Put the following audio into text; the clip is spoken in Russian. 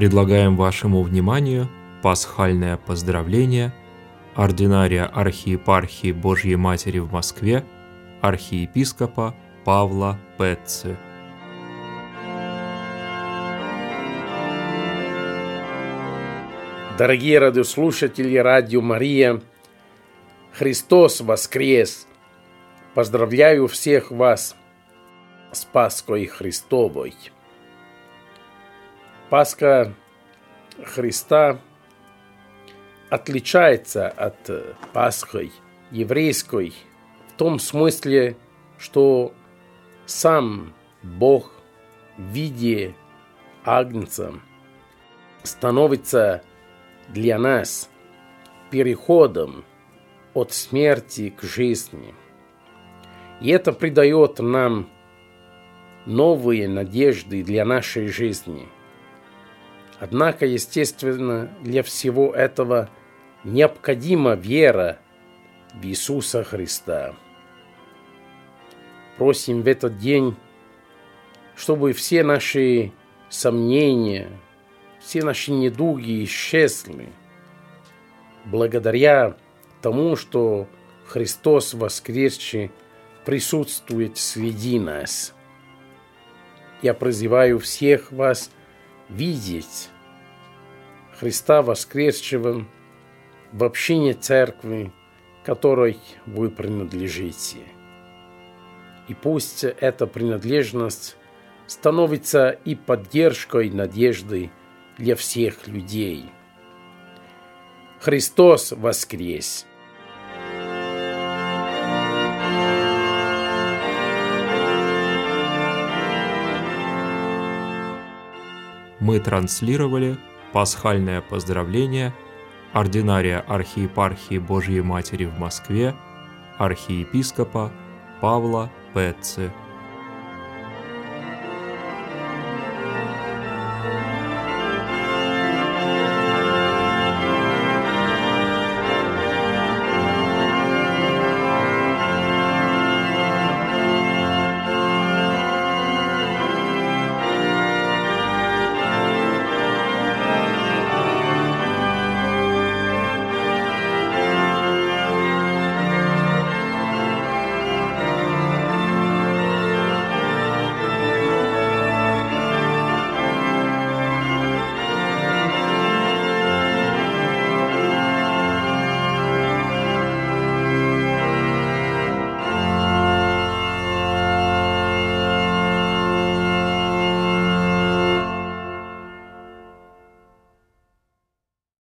Предлагаем вашему вниманию пасхальное поздравление ординария архиепархии Божьей Матери в Москве архиепископа Павла Петцы. Дорогие радиослушатели Радио Мария, Христос воскрес! Поздравляю всех вас с Пасхой Христовой. Пасха Христа отличается от Пасхи еврейской в том смысле, что сам Бог в виде Агнца становится для нас переходом от смерти к жизни. И это придает нам новые надежды для нашей жизни. Однако, естественно, для всего этого необходима вера в Иисуса Христа. Просим в этот день, чтобы все наши сомнения, все наши недуги исчезли, благодаря тому, что Христос воскресший присутствует среди нас. Я призываю всех вас видеть Христа воскресшего в общине церкви, которой вы принадлежите. И пусть эта принадлежность становится и поддержкой надежды для всех людей. Христос воскрес! Мы транслировали пасхальное поздравление ординария архиепархии Божьей Матери в Москве архиепископа Павла Петцы.